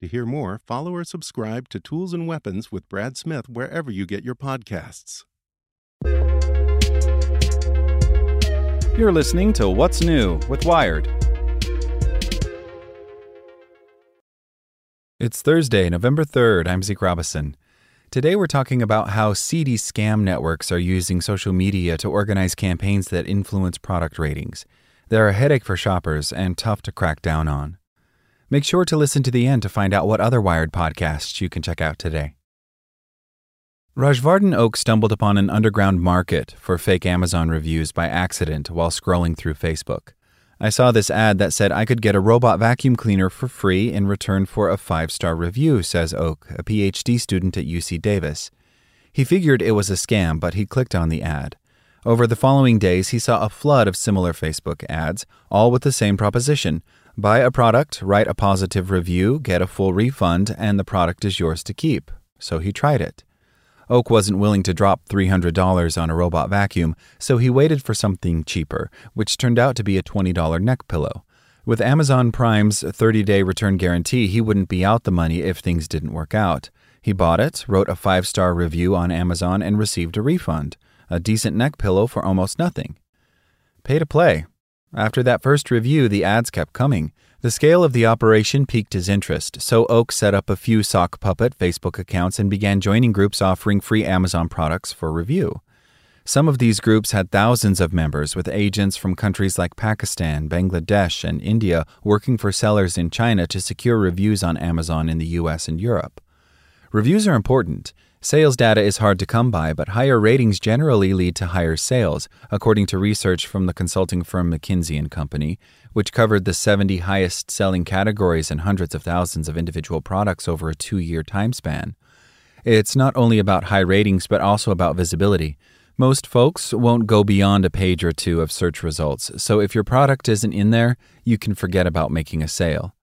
To hear more, follow or subscribe to Tools and Weapons with Brad Smith wherever you get your podcasts. You're listening to What's New with Wired. It's Thursday, November 3rd. I'm Zeke Robison. Today we're talking about how seedy scam networks are using social media to organize campaigns that influence product ratings. They're a headache for shoppers and tough to crack down on. Make sure to listen to the end to find out what other Wired podcasts you can check out today. Rajvardhan Oak stumbled upon an underground market for fake Amazon reviews by accident while scrolling through Facebook. I saw this ad that said I could get a robot vacuum cleaner for free in return for a five star review, says Oak, a PhD student at UC Davis. He figured it was a scam, but he clicked on the ad. Over the following days, he saw a flood of similar Facebook ads, all with the same proposition buy a product, write a positive review, get a full refund, and the product is yours to keep. So he tried it. Oak wasn't willing to drop $300 on a robot vacuum, so he waited for something cheaper, which turned out to be a $20 neck pillow. With Amazon Prime's 30 day return guarantee, he wouldn't be out the money if things didn't work out. He bought it, wrote a five star review on Amazon, and received a refund a decent neck pillow for almost nothing. Pay to play. After that first review, the ads kept coming. The scale of the operation piqued his interest, so Oak set up a few sock puppet Facebook accounts and began joining groups offering free Amazon products for review. Some of these groups had thousands of members, with agents from countries like Pakistan, Bangladesh, and India working for sellers in China to secure reviews on Amazon in the US and Europe. Reviews are important. Sales data is hard to come by, but higher ratings generally lead to higher sales, according to research from the consulting firm McKinsey and Company, which covered the 70 highest selling categories and hundreds of thousands of individual products over a 2-year time span. It's not only about high ratings but also about visibility. Most folks won't go beyond a page or two of search results, so if your product isn't in there, you can forget about making a sale.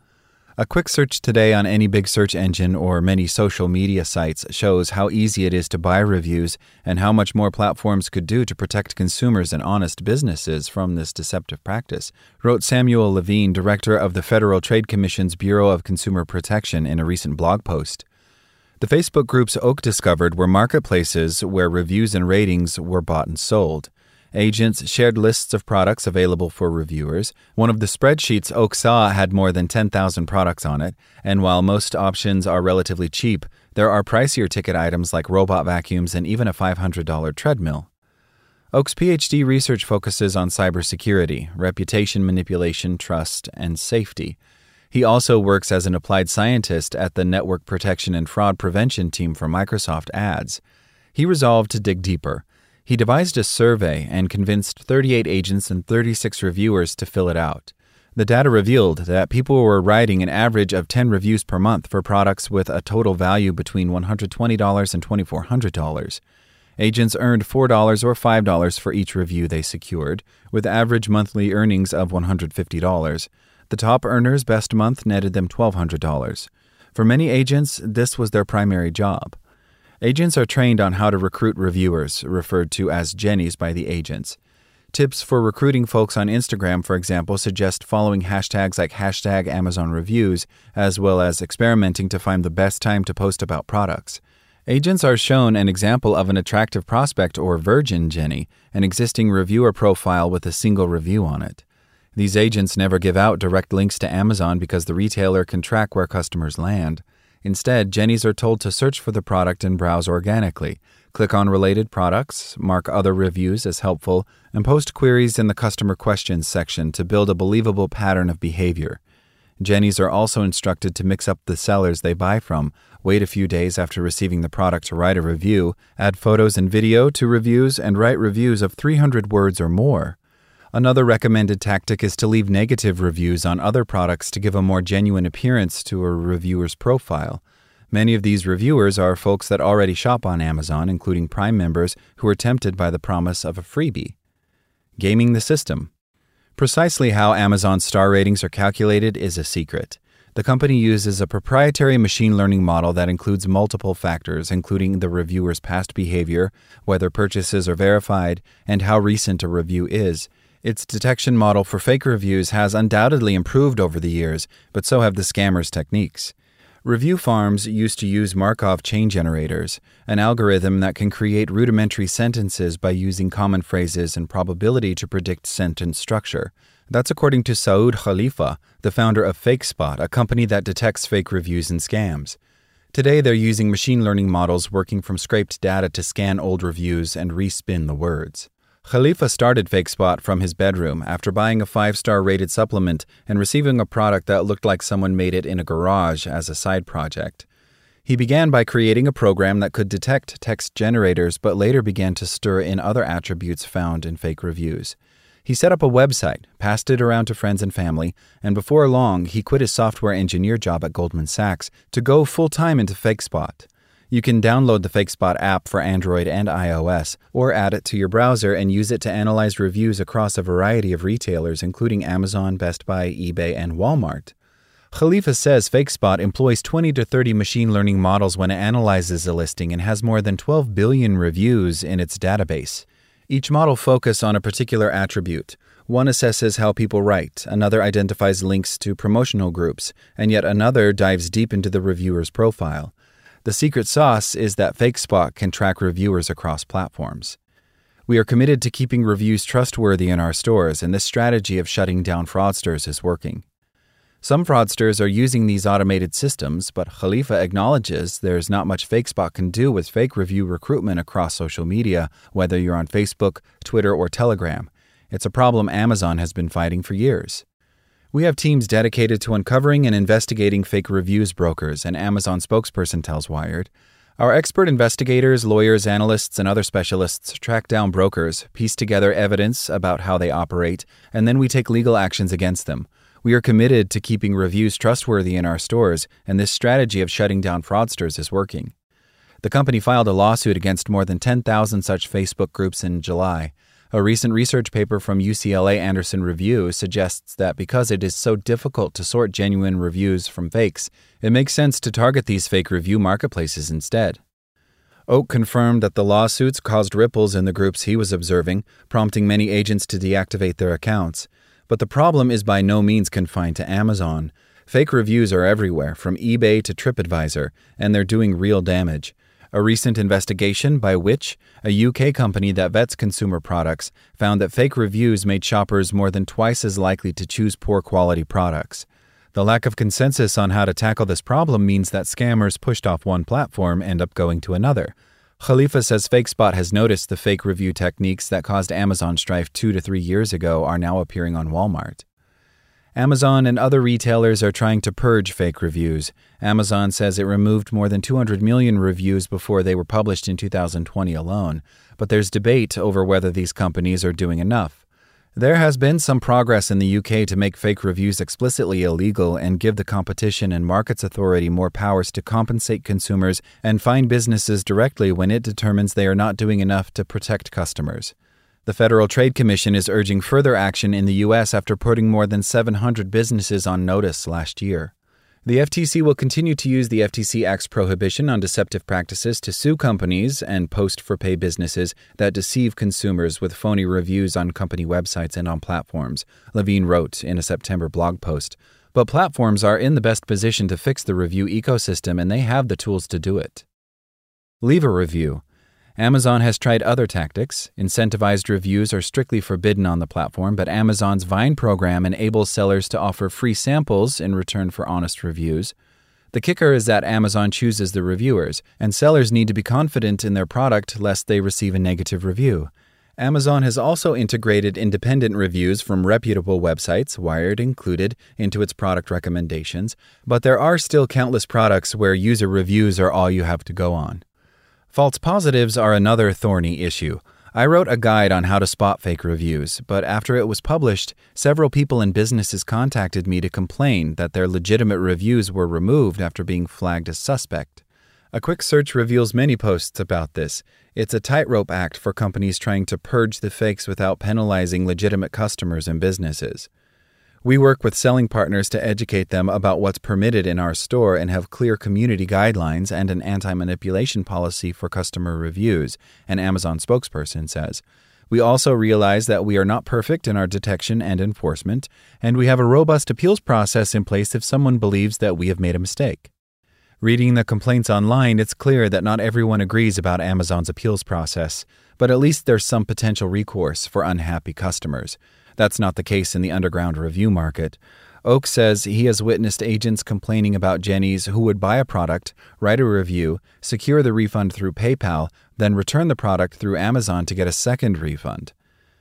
A quick search today on any big search engine or many social media sites shows how easy it is to buy reviews and how much more platforms could do to protect consumers and honest businesses from this deceptive practice, wrote Samuel Levine, director of the Federal Trade Commission's Bureau of Consumer Protection, in a recent blog post. The Facebook groups Oak discovered were marketplaces where reviews and ratings were bought and sold. Agents shared lists of products available for reviewers. One of the spreadsheets Oak saw had more than 10,000 products on it, and while most options are relatively cheap, there are pricier ticket items like robot vacuums and even a $500 treadmill. Oak's PhD research focuses on cybersecurity, reputation manipulation, trust, and safety. He also works as an applied scientist at the Network Protection and Fraud Prevention team for Microsoft Ads. He resolved to dig deeper he devised a survey and convinced 38 agents and 36 reviewers to fill it out. The data revealed that people were writing an average of 10 reviews per month for products with a total value between $120 and $2,400. Agents earned $4 or $5 for each review they secured, with average monthly earnings of $150. The top earners' best month netted them $1,200. For many agents, this was their primary job. Agents are trained on how to recruit reviewers, referred to as Jennies by the agents. Tips for recruiting folks on Instagram, for example, suggest following hashtags like hashtag Amazon reviews, as well as experimenting to find the best time to post about products. Agents are shown an example of an attractive prospect or virgin Jenny, an existing reviewer profile with a single review on it. These agents never give out direct links to Amazon because the retailer can track where customers land. Instead, Jennies are told to search for the product and browse organically, click on related products, mark other reviews as helpful, and post queries in the customer questions section to build a believable pattern of behavior. Jennies are also instructed to mix up the sellers they buy from, wait a few days after receiving the product to write a review, add photos and video to reviews, and write reviews of 300 words or more. Another recommended tactic is to leave negative reviews on other products to give a more genuine appearance to a reviewer's profile. Many of these reviewers are folks that already shop on Amazon, including Prime members who are tempted by the promise of a freebie. Gaming the system. Precisely how Amazon's star ratings are calculated is a secret. The company uses a proprietary machine learning model that includes multiple factors, including the reviewer's past behavior, whether purchases are verified, and how recent a review is. Its detection model for fake reviews has undoubtedly improved over the years, but so have the scammers' techniques. Review farms used to use Markov chain generators, an algorithm that can create rudimentary sentences by using common phrases and probability to predict sentence structure. That's according to Saoud Khalifah, the founder of FakeSpot, a company that detects fake reviews and scams. Today, they're using machine learning models working from scraped data to scan old reviews and respin the words. Khalifah started FakeSpot from his bedroom after buying a five star rated supplement and receiving a product that looked like someone made it in a garage as a side project. He began by creating a program that could detect text generators, but later began to stir in other attributes found in fake reviews. He set up a website, passed it around to friends and family, and before long, he quit his software engineer job at Goldman Sachs to go full time into FakeSpot. You can download the FakeSpot app for Android and iOS, or add it to your browser and use it to analyze reviews across a variety of retailers, including Amazon, Best Buy, eBay, and Walmart. Khalifah says FakeSpot employs 20 to 30 machine learning models when it analyzes a listing and has more than 12 billion reviews in its database. Each model focuses on a particular attribute. One assesses how people write, another identifies links to promotional groups, and yet another dives deep into the reviewer's profile. The secret sauce is that FakeSpot can track reviewers across platforms. We are committed to keeping reviews trustworthy in our stores, and this strategy of shutting down fraudsters is working. Some fraudsters are using these automated systems, but Khalifah acknowledges there's not much FakeSpot can do with fake review recruitment across social media, whether you're on Facebook, Twitter, or Telegram. It's a problem Amazon has been fighting for years. We have teams dedicated to uncovering and investigating fake reviews brokers, an Amazon spokesperson tells Wired. Our expert investigators, lawyers, analysts, and other specialists track down brokers, piece together evidence about how they operate, and then we take legal actions against them. We are committed to keeping reviews trustworthy in our stores, and this strategy of shutting down fraudsters is working. The company filed a lawsuit against more than 10,000 such Facebook groups in July. A recent research paper from UCLA Anderson Review suggests that because it is so difficult to sort genuine reviews from fakes, it makes sense to target these fake review marketplaces instead. Oak confirmed that the lawsuits caused ripples in the groups he was observing, prompting many agents to deactivate their accounts. But the problem is by no means confined to Amazon. Fake reviews are everywhere, from eBay to TripAdvisor, and they're doing real damage. A recent investigation by Which, a UK company that vets consumer products, found that fake reviews made shoppers more than twice as likely to choose poor quality products. The lack of consensus on how to tackle this problem means that scammers pushed off one platform end up going to another. Khalifah says FakeSpot has noticed the fake review techniques that caused Amazon strife two to three years ago are now appearing on Walmart. Amazon and other retailers are trying to purge fake reviews. Amazon says it removed more than 200 million reviews before they were published in 2020 alone, but there's debate over whether these companies are doing enough. There has been some progress in the UK to make fake reviews explicitly illegal and give the Competition and Markets Authority more powers to compensate consumers and fine businesses directly when it determines they are not doing enough to protect customers. The Federal Trade Commission is urging further action in the U.S. after putting more than 700 businesses on notice last year. The FTC will continue to use the FTC Act's prohibition on deceptive practices to sue companies and post for pay businesses that deceive consumers with phony reviews on company websites and on platforms, Levine wrote in a September blog post. But platforms are in the best position to fix the review ecosystem and they have the tools to do it. Leave a review. Amazon has tried other tactics. Incentivized reviews are strictly forbidden on the platform, but Amazon's Vine program enables sellers to offer free samples in return for honest reviews. The kicker is that Amazon chooses the reviewers, and sellers need to be confident in their product lest they receive a negative review. Amazon has also integrated independent reviews from reputable websites, Wired included, into its product recommendations, but there are still countless products where user reviews are all you have to go on. False positives are another thorny issue. I wrote a guide on how to spot fake reviews, but after it was published, several people and businesses contacted me to complain that their legitimate reviews were removed after being flagged as suspect. A quick search reveals many posts about this. It's a tightrope act for companies trying to purge the fakes without penalizing legitimate customers and businesses. We work with selling partners to educate them about what's permitted in our store and have clear community guidelines and an anti manipulation policy for customer reviews, an Amazon spokesperson says. We also realize that we are not perfect in our detection and enforcement, and we have a robust appeals process in place if someone believes that we have made a mistake. Reading the complaints online, it's clear that not everyone agrees about Amazon's appeals process, but at least there's some potential recourse for unhappy customers. That's not the case in the underground review market. Oak says he has witnessed agents complaining about Jenny's who would buy a product, write a review, secure the refund through PayPal, then return the product through Amazon to get a second refund.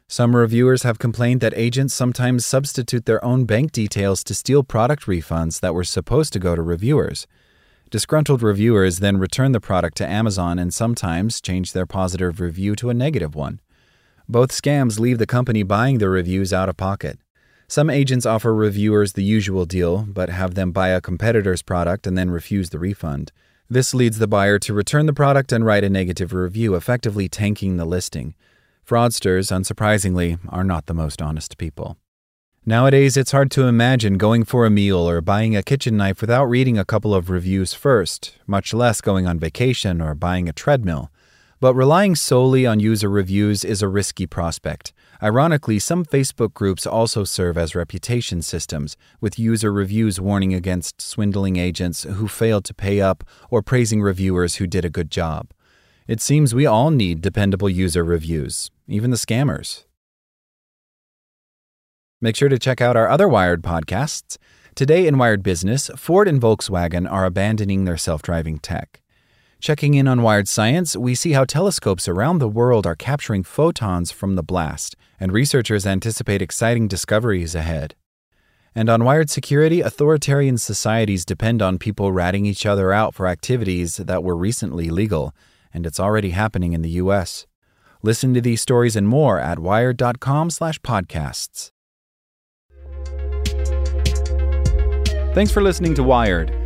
Some reviewers have complained that agents sometimes substitute their own bank details to steal product refunds that were supposed to go to reviewers. Disgruntled reviewers then return the product to Amazon and sometimes change their positive review to a negative one. Both scams leave the company buying the reviews out of pocket. Some agents offer reviewers the usual deal, but have them buy a competitor's product and then refuse the refund. This leads the buyer to return the product and write a negative review, effectively tanking the listing. Fraudsters, unsurprisingly, are not the most honest people. Nowadays, it's hard to imagine going for a meal or buying a kitchen knife without reading a couple of reviews first, much less going on vacation or buying a treadmill. But relying solely on user reviews is a risky prospect. Ironically, some Facebook groups also serve as reputation systems, with user reviews warning against swindling agents who failed to pay up or praising reviewers who did a good job. It seems we all need dependable user reviews, even the scammers. Make sure to check out our other Wired podcasts. Today in Wired Business, Ford and Volkswagen are abandoning their self driving tech. Checking in on Wired Science, we see how telescopes around the world are capturing photons from the blast, and researchers anticipate exciting discoveries ahead. And on Wired Security, authoritarian societies depend on people ratting each other out for activities that were recently legal, and it's already happening in the US. Listen to these stories and more at wired.com/podcasts. Thanks for listening to Wired.